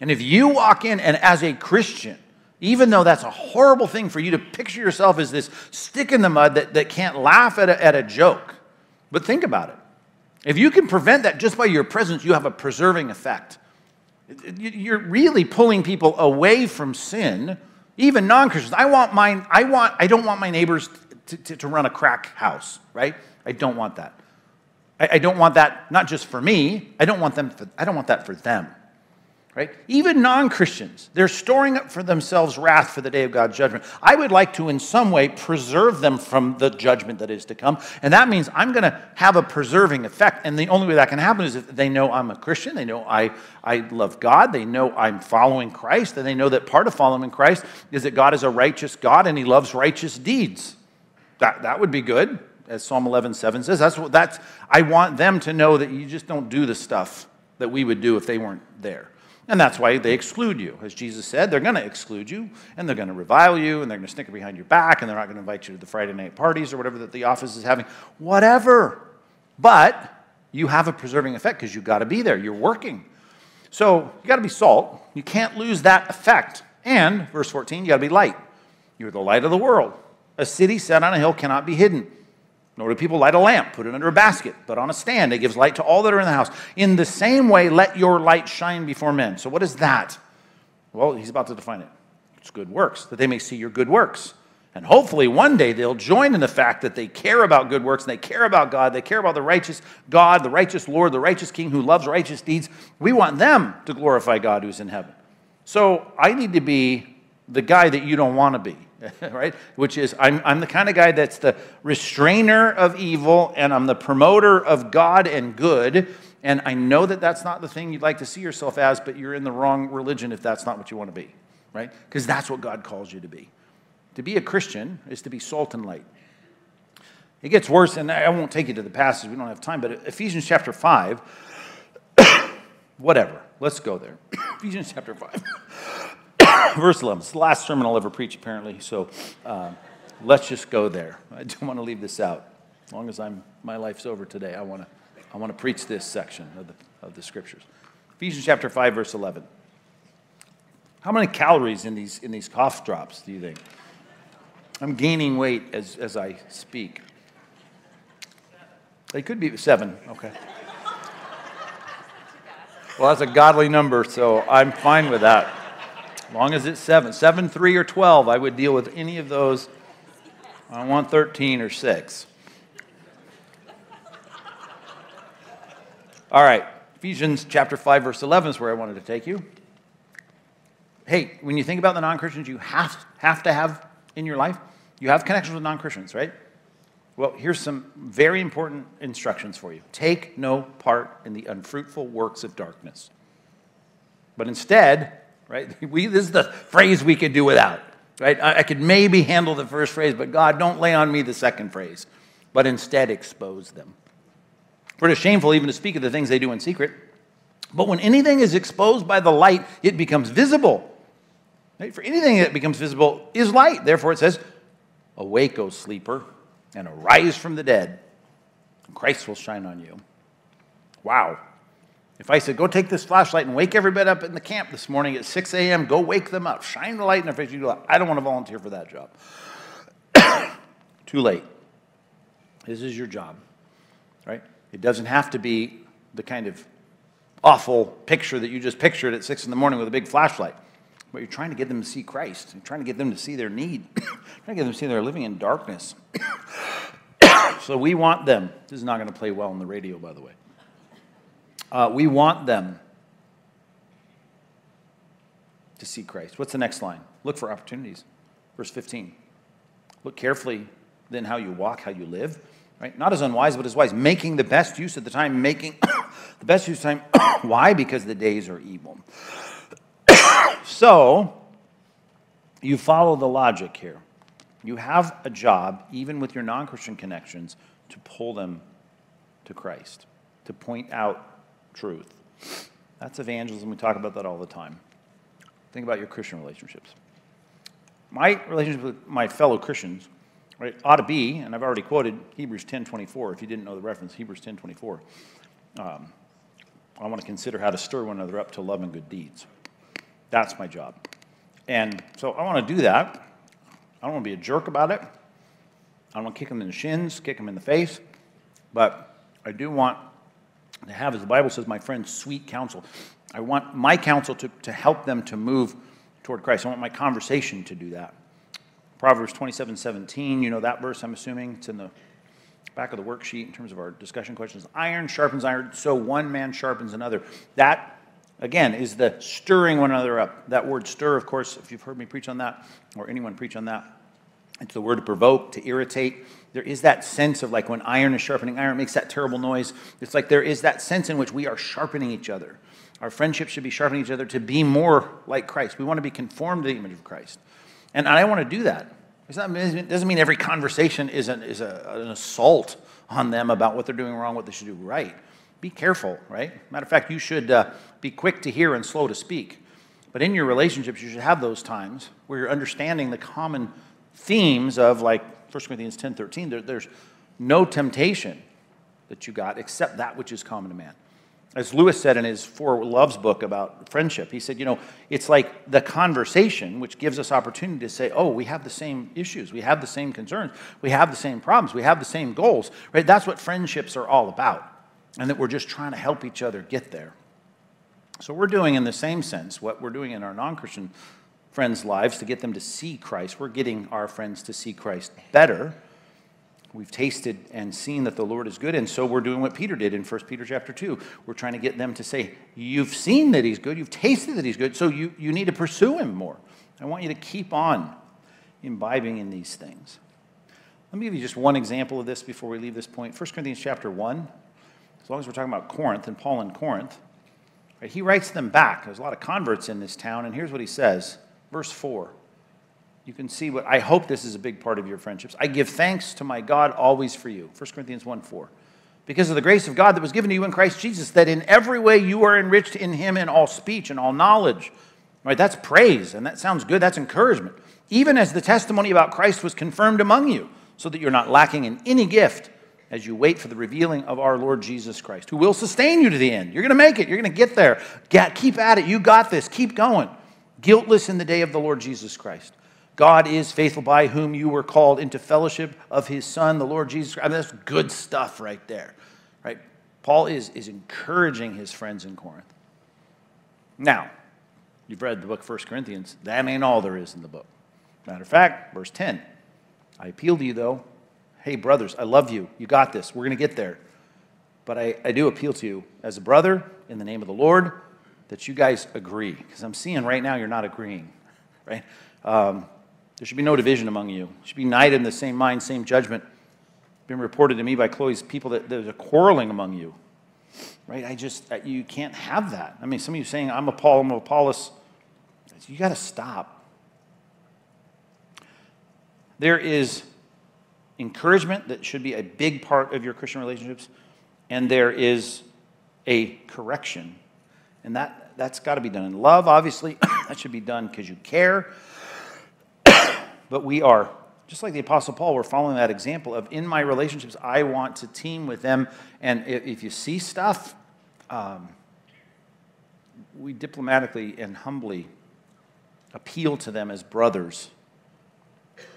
Speaker 1: And if you walk in and as a Christian, even though that's a horrible thing for you to picture yourself as this stick in the mud that, that can't laugh at a, at a joke. But think about it. If you can prevent that just by your presence, you have a preserving effect. You're really pulling people away from sin, even non-Christians. I want mine, I want, I don't want my neighbors to, to, to run a crack house, right? I don't want that. I, I don't want that not just for me, I don't want them for, I don't want that for them right? Even non Christians, they're storing up for themselves wrath for the day of God's judgment. I would like to, in some way, preserve them from the judgment that is to come. And that means I'm going to have a preserving effect. And the only way that can happen is if they know I'm a Christian, they know I, I love God, they know I'm following Christ, and they know that part of following Christ is that God is a righteous God and he loves righteous deeds. That, that would be good, as Psalm 11 7 says. That's what that's, I want them to know that you just don't do the stuff that we would do if they weren't there. And that's why they exclude you. As Jesus said, they're going to exclude you, and they're going to revile you, and they're going to snicker behind your back, and they're not going to invite you to the Friday night parties or whatever that the office is having. Whatever. But you have a preserving effect because you've got to be there. You're working. So you've got to be salt. You can't lose that effect. And, verse 14, you've got to be light. You're the light of the world. A city set on a hill cannot be hidden. Nor do people light a lamp, put it under a basket, but on a stand. It gives light to all that are in the house. In the same way, let your light shine before men. So, what is that? Well, he's about to define it. It's good works, that they may see your good works. And hopefully, one day they'll join in the fact that they care about good works and they care about God. They care about the righteous God, the righteous Lord, the righteous King who loves righteous deeds. We want them to glorify God who's in heaven. So, I need to be the guy that you don't want to be. right? Which is, I'm, I'm the kind of guy that's the restrainer of evil and I'm the promoter of God and good. And I know that that's not the thing you'd like to see yourself as, but you're in the wrong religion if that's not what you want to be, right? Because that's what God calls you to be. To be a Christian is to be salt and light. It gets worse, and I won't take you to the passage, we don't have time, but Ephesians chapter 5, whatever, let's go there. Ephesians chapter 5. verse 11. It's the last sermon I'll ever preach, apparently, so uh, let's just go there. I don't want to leave this out. As long as I'm, my life's over today, I want to, I want to preach this section of the, of the scriptures. Ephesians chapter 5, verse 11. How many calories in these, in these cough drops do you think? I'm gaining weight as, as I speak. They could be seven, okay. Well, that's a godly number, so I'm fine with that. As long as it's seven. Seven, three, or 12, I would deal with any of those. I want 13 or 6. All right, Ephesians chapter 5, verse 11 is where I wanted to take you. Hey, when you think about the non Christians you have, have to have in your life, you have connections with non Christians, right? Well, here's some very important instructions for you. Take no part in the unfruitful works of darkness, but instead, right? We, this is the phrase we could do without, right? I, I could maybe handle the first phrase, but God, don't lay on me the second phrase, but instead expose them. For it is shameful even to speak of the things they do in secret. But when anything is exposed by the light, it becomes visible. Right? For anything that becomes visible is light. Therefore, it says, Awake, O sleeper, and arise from the dead. Christ will shine on you. Wow. If I said, go take this flashlight and wake everybody up in the camp this morning at 6 a.m., go wake them up, shine the light in their face, you go, I don't want to volunteer for that job. Too late. This is your job, right? It doesn't have to be the kind of awful picture that you just pictured at 6 in the morning with a big flashlight. But you're trying to get them to see Christ. You're trying to get them to see their need. trying to get them to see they're living in darkness. so we want them. This is not going to play well on the radio, by the way. Uh, we want them to see Christ. What's the next line? Look for opportunities. Verse 15. Look carefully then how you walk, how you live, right? Not as unwise, but as wise, making the best use of the time, making the best use of time. Why? Because the days are evil. so, you follow the logic here. You have a job, even with your non Christian connections, to pull them to Christ, to point out truth. That's evangelism. We talk about that all the time. Think about your Christian relationships. My relationship with my fellow Christians right, ought to be, and I've already quoted Hebrews 10.24, if you didn't know the reference, Hebrews 10.24. Um, I want to consider how to stir one another up to love and good deeds. That's my job. And so I want to do that. I don't want to be a jerk about it. I don't want to kick them in the shins, kick them in the face. But I do want to have, as the Bible says, my friends, sweet counsel. I want my counsel to, to help them to move toward Christ. I want my conversation to do that. Proverbs 27 17, you know that verse, I'm assuming. It's in the back of the worksheet in terms of our discussion questions. Iron sharpens iron, so one man sharpens another. That, again, is the stirring one another up. That word stir, of course, if you've heard me preach on that, or anyone preach on that, it's the word to provoke, to irritate. There is that sense of like when iron is sharpening iron, it makes that terrible noise. It's like there is that sense in which we are sharpening each other. Our friendship should be sharpening each other to be more like Christ. We want to be conformed to the image of Christ. And I want to do that. It doesn't mean every conversation is, an, is a, an assault on them about what they're doing wrong, what they should do right. Be careful, right? Matter of fact, you should uh, be quick to hear and slow to speak. But in your relationships, you should have those times where you're understanding the common themes of, like 1 Corinthians 10 13, there, there's no temptation that you got except that which is common to man. As Lewis said in his Four Loves book about friendship, he said, you know, it's like the conversation which gives us opportunity to say, oh, we have the same issues, we have the same concerns, we have the same problems, we have the same goals, right? That's what friendships are all about, and that we're just trying to help each other get there. So we're doing, in the same sense, what we're doing in our non Christian friends' lives to get them to see Christ. We're getting our friends to see Christ better We've tasted and seen that the Lord is good, and so we're doing what Peter did in 1 Peter chapter 2. We're trying to get them to say, You've seen that he's good, you've tasted that he's good, so you, you need to pursue him more. I want you to keep on imbibing in these things. Let me give you just one example of this before we leave this point. 1 Corinthians chapter 1, as long as we're talking about Corinth and Paul in Corinth, right, he writes them back. There's a lot of converts in this town, and here's what he says. Verse 4 you can see what I hope this is a big part of your friendships. I give thanks to my God always for you. 1 Corinthians 1 4. Because of the grace of God that was given to you in Christ Jesus, that in every way you are enriched in him in all speech and all knowledge. Right? That's praise, and that sounds good. That's encouragement. Even as the testimony about Christ was confirmed among you, so that you're not lacking in any gift as you wait for the revealing of our Lord Jesus Christ, who will sustain you to the end. You're going to make it. You're going to get there. Get, keep at it. You got this. Keep going. Guiltless in the day of the Lord Jesus Christ. God is faithful by whom you were called into fellowship of his Son, the Lord Jesus Christ. I mean, that's good stuff right there, right? Paul is, is encouraging his friends in Corinth. Now, you've read the book of 1 Corinthians. That ain't all there is in the book. Matter of fact, verse 10 I appeal to you, though. Hey, brothers, I love you. You got this. We're going to get there. But I, I do appeal to you as a brother in the name of the Lord that you guys agree. Because I'm seeing right now you're not agreeing, right? Um, there should be no division among you. You should be united in the same mind, same judgment. Been reported to me by Chloe's people that there's a quarreling among you. Right? I just, you can't have that. I mean, some of you saying, I'm a Paul, I'm Apollos. You got to stop. There is encouragement that should be a big part of your Christian relationships, and there is a correction. And that, that's got to be done in love, obviously. that should be done because you care but we are, just like the Apostle Paul, we're following that example of in my relationships, I want to team with them. And if you see stuff, um, we diplomatically and humbly appeal to them as brothers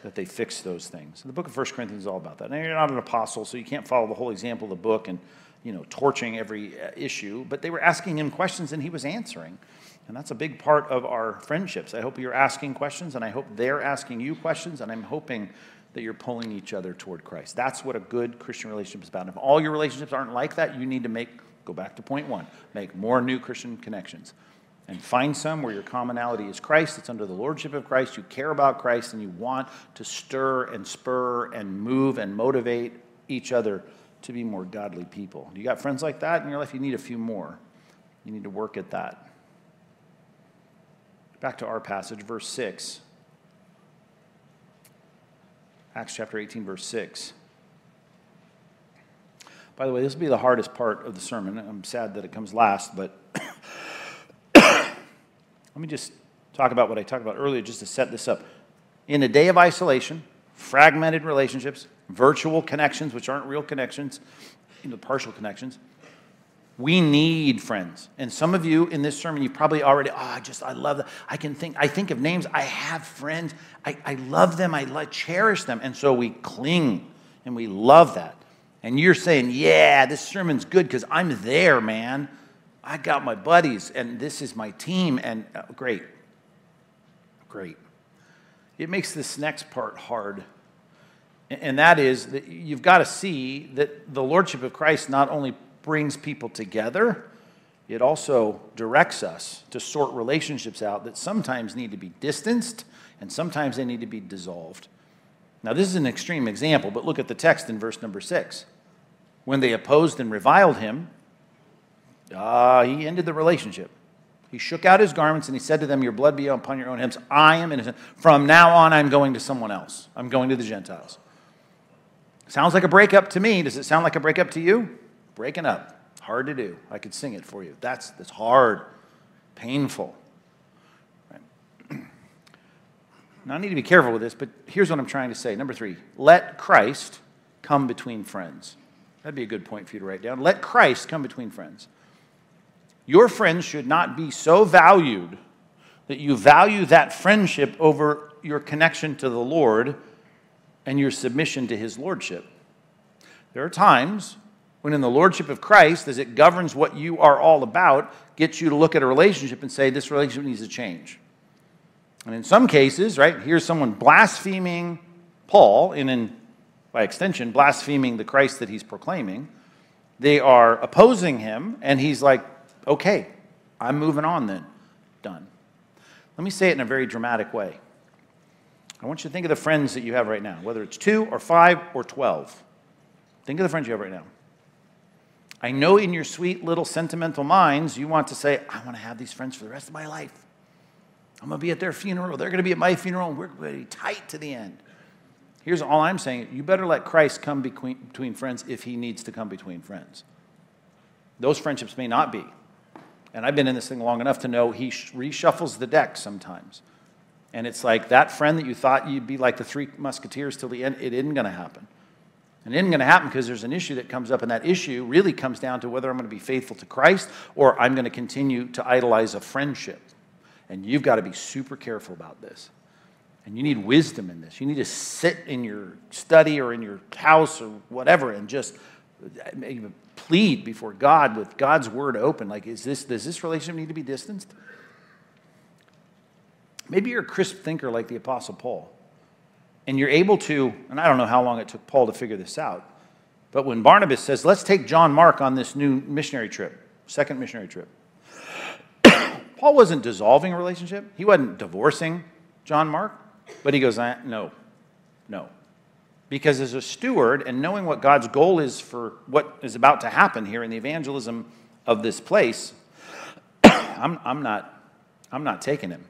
Speaker 1: that they fix those things. the book of 1 Corinthians is all about that. Now, you're not an apostle, so you can't follow the whole example of the book and, you know, torching every uh, issue, but they were asking him questions and he was answering. And that's a big part of our friendships. I hope you're asking questions, and I hope they're asking you questions, and I'm hoping that you're pulling each other toward Christ. That's what a good Christian relationship is about. And if all your relationships aren't like that, you need to make, go back to point one, make more new Christian connections. And find some where your commonality is Christ, it's under the lordship of Christ, you care about Christ, and you want to stir and spur and move and motivate each other to be more godly people. You got friends like that in your life? You need a few more. You need to work at that. Back to our passage, verse 6. Acts chapter 18, verse 6. By the way, this will be the hardest part of the sermon. I'm sad that it comes last, but let me just talk about what I talked about earlier just to set this up. In a day of isolation, fragmented relationships, virtual connections, which aren't real connections, you know, partial connections, we need friends. And some of you in this sermon, you probably already, oh, I just, I love that. I can think, I think of names. I have friends. I, I love them. I like, cherish them. And so we cling and we love that. And you're saying, yeah, this sermon's good because I'm there, man. I got my buddies and this is my team. And uh, great. Great. It makes this next part hard. And that is that you've got to see that the Lordship of Christ not only brings people together, it also directs us to sort relationships out that sometimes need to be distanced and sometimes they need to be dissolved. Now, this is an extreme example, but look at the text in verse number six. When they opposed and reviled him, uh, he ended the relationship. He shook out his garments and he said to them, Your blood be upon your own heads. I am innocent. From now on, I'm going to someone else. I'm going to the Gentiles. Sounds like a breakup to me. Does it sound like a breakup to you? breaking up. Hard to do. I could sing it for you. That's, that's hard, painful. Right. Now, I need to be careful with this, but here's what I'm trying to say. Number three, let Christ come between friends. That'd be a good point for you to write down. Let Christ come between friends. Your friends should not be so valued that you value that friendship over your connection to the Lord and your submission to his lordship. There are times when in the lordship of Christ, as it governs what you are all about, gets you to look at a relationship and say, this relationship needs to change. And in some cases, right, here's someone blaspheming Paul, and in, by extension, blaspheming the Christ that he's proclaiming. They are opposing him, and he's like, okay, I'm moving on then. Done. Let me say it in a very dramatic way. I want you to think of the friends that you have right now, whether it's two or five or 12. Think of the friends you have right now. I know in your sweet little sentimental minds, you want to say, I want to have these friends for the rest of my life. I'm going to be at their funeral. They're going to be at my funeral, and we're going to be tight to the end. Here's all I'm saying you better let Christ come between, between friends if he needs to come between friends. Those friendships may not be. And I've been in this thing long enough to know he reshuffles the deck sometimes. And it's like that friend that you thought you'd be like the three musketeers till the end, it isn't going to happen. And it isn't going to happen because there's an issue that comes up, and that issue really comes down to whether I'm going to be faithful to Christ or I'm going to continue to idolize a friendship. And you've got to be super careful about this. And you need wisdom in this. You need to sit in your study or in your house or whatever and just uh, plead before God with God's word open. Like, is this, does this relationship need to be distanced? Maybe you're a crisp thinker like the Apostle Paul and you're able to, and I don't know how long it took Paul to figure this out, but when Barnabas says, let's take John Mark on this new missionary trip, second missionary trip, Paul wasn't dissolving a relationship. He wasn't divorcing John Mark, but he goes, ah, no, no. Because as a steward and knowing what God's goal is for what is about to happen here in the evangelism of this place, I'm, I'm, not, I'm not taking him.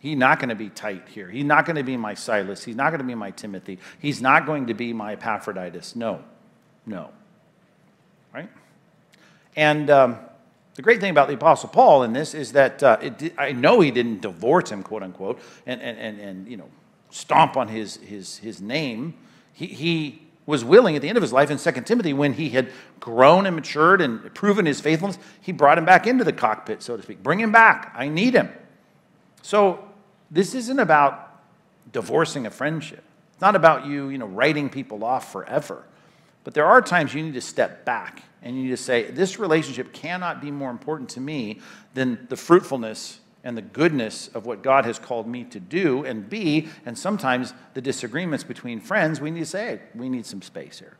Speaker 1: He's not going to be tight here. He's not going to be my Silas. He's not going to be my Timothy. He's not going to be my Epaphroditus. No, no. Right? And um, the great thing about the Apostle Paul in this is that uh, it, I know he didn't divorce him, quote unquote, and, and, and, and you know, stomp on his, his, his name. He, he was willing at the end of his life in 2 Timothy, when he had grown and matured and proven his faithfulness, he brought him back into the cockpit, so to speak. Bring him back. I need him. So this isn't about divorcing a friendship. It's not about you, you know, writing people off forever. But there are times you need to step back and you need to say, this relationship cannot be more important to me than the fruitfulness and the goodness of what God has called me to do and be, and sometimes the disagreements between friends, we need to say, hey, we need some space here.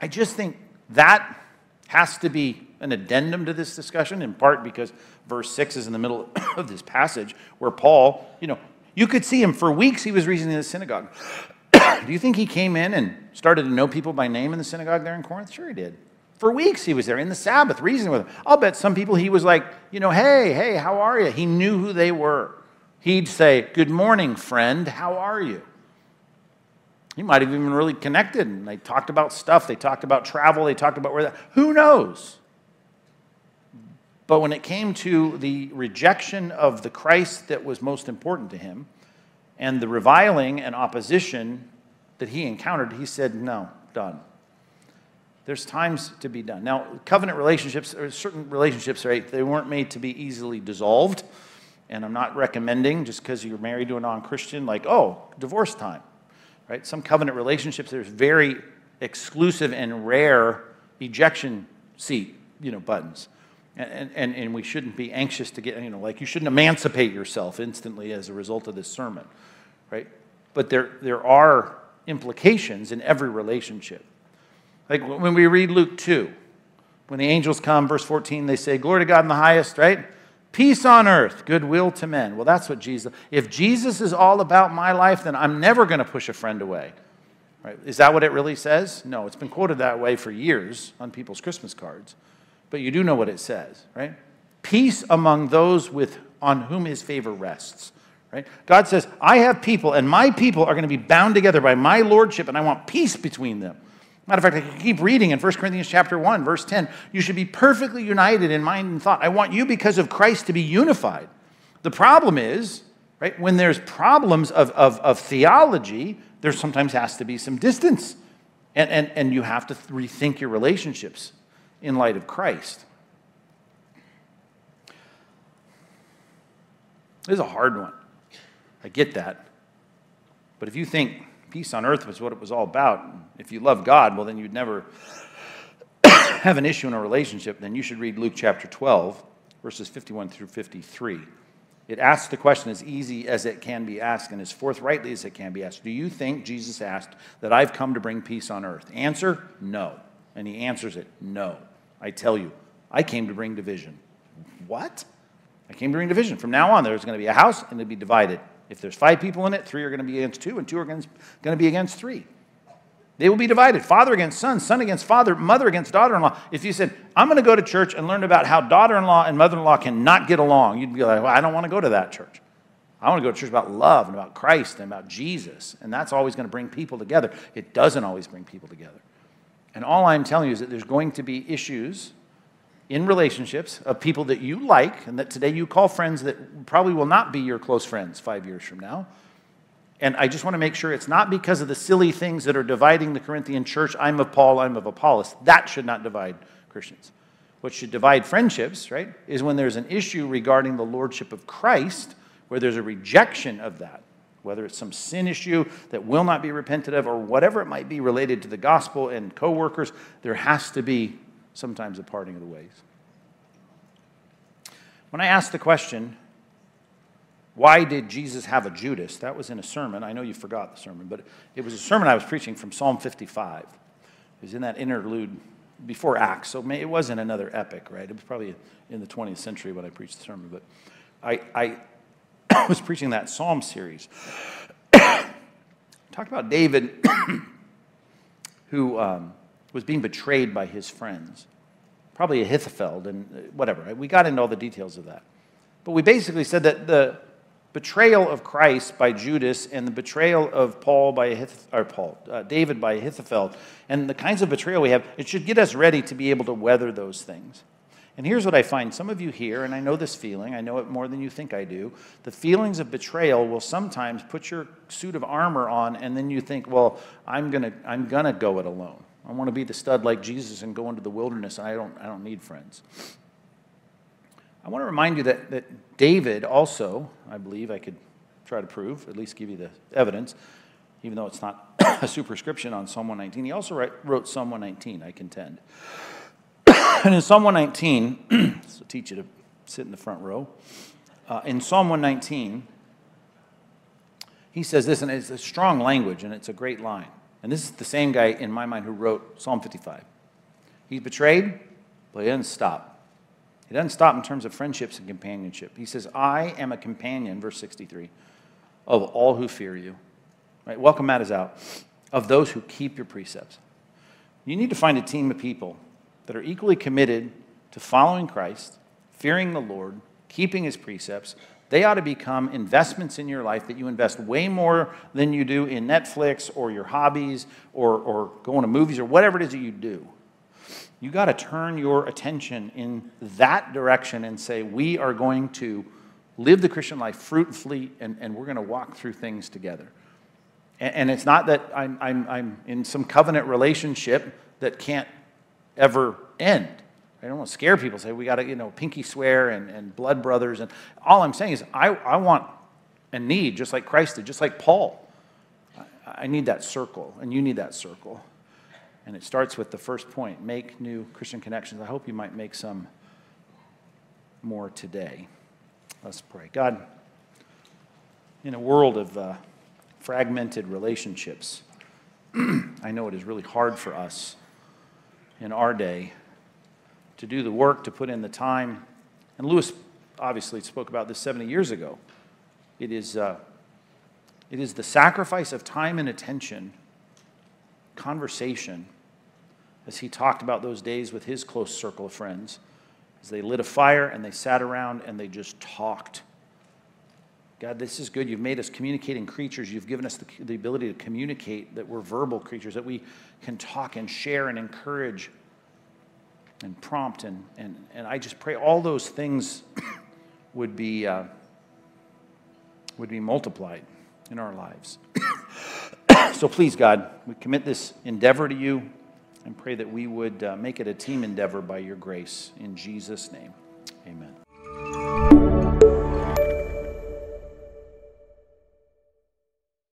Speaker 1: I just think that has to be an addendum to this discussion, in part because verse 6 is in the middle of this passage where Paul, you know, you could see him for weeks, he was reasoning in the synagogue. Do you think he came in and started to know people by name in the synagogue there in Corinth? Sure, he did. For weeks he was there in the Sabbath, reasoning with them. I'll bet some people he was like, you know, hey, hey, how are you? He knew who they were. He'd say, Good morning, friend, how are you? He might have even really connected and they talked about stuff. They talked about travel. They talked about where that, who knows? But when it came to the rejection of the Christ that was most important to him and the reviling and opposition that he encountered, he said, No, done. There's times to be done. Now, covenant relationships, or certain relationships, right, they weren't made to be easily dissolved. And I'm not recommending just because you're married to a non Christian, like, oh, divorce time, right? Some covenant relationships, there's very exclusive and rare ejection seat, you know, buttons. And, and, and we shouldn't be anxious to get, you know, like you shouldn't emancipate yourself instantly as a result of this sermon, right? But there, there are implications in every relationship. Like when we read Luke 2, when the angels come, verse 14, they say, Glory to God in the highest, right? Peace on earth, goodwill to men. Well, that's what Jesus, if Jesus is all about my life, then I'm never going to push a friend away. Right? Is that what it really says? No, it's been quoted that way for years on people's Christmas cards. But you do know what it says, right? Peace among those with on whom his favor rests. Right? God says, I have people, and my people are going to be bound together by my lordship, and I want peace between them. Matter of fact, I can keep reading in 1 Corinthians chapter 1, verse 10. You should be perfectly united in mind and thought. I want you, because of Christ, to be unified. The problem is, right, when there's problems of, of, of theology, there sometimes has to be some distance. And, and, and you have to rethink your relationships in light of Christ. This is a hard one. I get that. But if you think peace on earth was what it was all about. If you love God, well, then you'd never have an issue in a relationship. Then you should read Luke chapter 12, verses 51 through 53. It asks the question as easy as it can be asked and as forthrightly as it can be asked. Do you think Jesus asked that I've come to bring peace on earth? Answer, no. And he answers it, no. I tell you, I came to bring division. What? I came to bring division. From now on, there's going to be a house and it'll be divided. If there's five people in it, three are going to be against two, and two are going to be against three. They will be divided father against son, son against father, mother against daughter in law. If you said, I'm going to go to church and learn about how daughter in law and mother in law cannot get along, you'd be like, well, I don't want to go to that church. I want to go to church about love and about Christ and about Jesus. And that's always going to bring people together. It doesn't always bring people together. And all I'm telling you is that there's going to be issues in relationships of people that you like and that today you call friends that probably will not be your close friends five years from now. And I just want to make sure it's not because of the silly things that are dividing the Corinthian church. I'm of Paul, I'm of Apollos. That should not divide Christians. What should divide friendships, right, is when there's an issue regarding the lordship of Christ, where there's a rejection of that, whether it's some sin issue that will not be repented of, or whatever it might be related to the gospel and co workers, there has to be sometimes a parting of the ways. When I asked the question, why did Jesus have a Judas? That was in a sermon. I know you forgot the sermon, but it was a sermon I was preaching from Psalm 55. It was in that interlude before Acts, so it wasn't another epic, right? It was probably in the 20th century when I preached the sermon, but I, I was preaching that Psalm series. talked about David, who um, was being betrayed by his friends. Probably Ahithophel and uh, whatever. We got into all the details of that. But we basically said that the betrayal of Christ by Judas and the betrayal of Paul by Ahith- or Paul, uh, David by Ahithophel, and the kinds of betrayal we have, it should get us ready to be able to weather those things. And here's what I find some of you here, and I know this feeling, I know it more than you think I do. The feelings of betrayal will sometimes put your suit of armor on, and then you think, well, I'm going to I'm to go it alone. I want to be the stud like Jesus and go into the wilderness, and I don't, I don't need friends. I want to remind you that, that David also, I believe, I could try to prove, at least give you the evidence, even though it's not a superscription on Psalm 119. He also wrote Psalm 119, I contend. and in Psalm 119, this will teach you to sit in the front row. Uh, in Psalm 119, he says this, and it's a strong language, and it's a great line. And this is the same guy in my mind who wrote Psalm 55. He's betrayed, but he doesn't stop. He doesn't stop in terms of friendships and companionship. He says, I am a companion, verse 63, of all who fear you. Right? Welcome, Matt is out. Of those who keep your precepts. You need to find a team of people that are equally committed to following Christ, fearing the Lord, keeping his precepts, they ought to become investments in your life that you invest way more than you do in Netflix or your hobbies or, or going to movies or whatever it is that you do. You got to turn your attention in that direction and say, we are going to live the Christian life fruitfully and, and we're going to walk through things together. And, and it's not that I'm, I'm, I'm in some covenant relationship that can't ever end. I don't want to scare people, say we got to, you know, pinky swear and, and blood brothers. And all I'm saying is I, I want and need, just like Christ did, just like Paul. I, I need that circle, and you need that circle. And it starts with the first point make new Christian connections. I hope you might make some more today. Let's pray. God, in a world of uh, fragmented relationships, I know it is really hard for us in our day to do the work, to put in the time. And Lewis obviously spoke about this 70 years ago. It is, uh, it is the sacrifice of time and attention, conversation, as he talked about those days with his close circle of friends, as they lit a fire and they sat around and they just talked. God, this is good. You've made us communicating creatures. You've given us the, the ability to communicate, that we're verbal creatures, that we can talk and share and encourage and prompt. And, and, and I just pray all those things would be, uh, would be multiplied in our lives. so please, God, we commit this endeavor to you and pray that we would uh, make it a team endeavor by your grace. In Jesus' name, amen.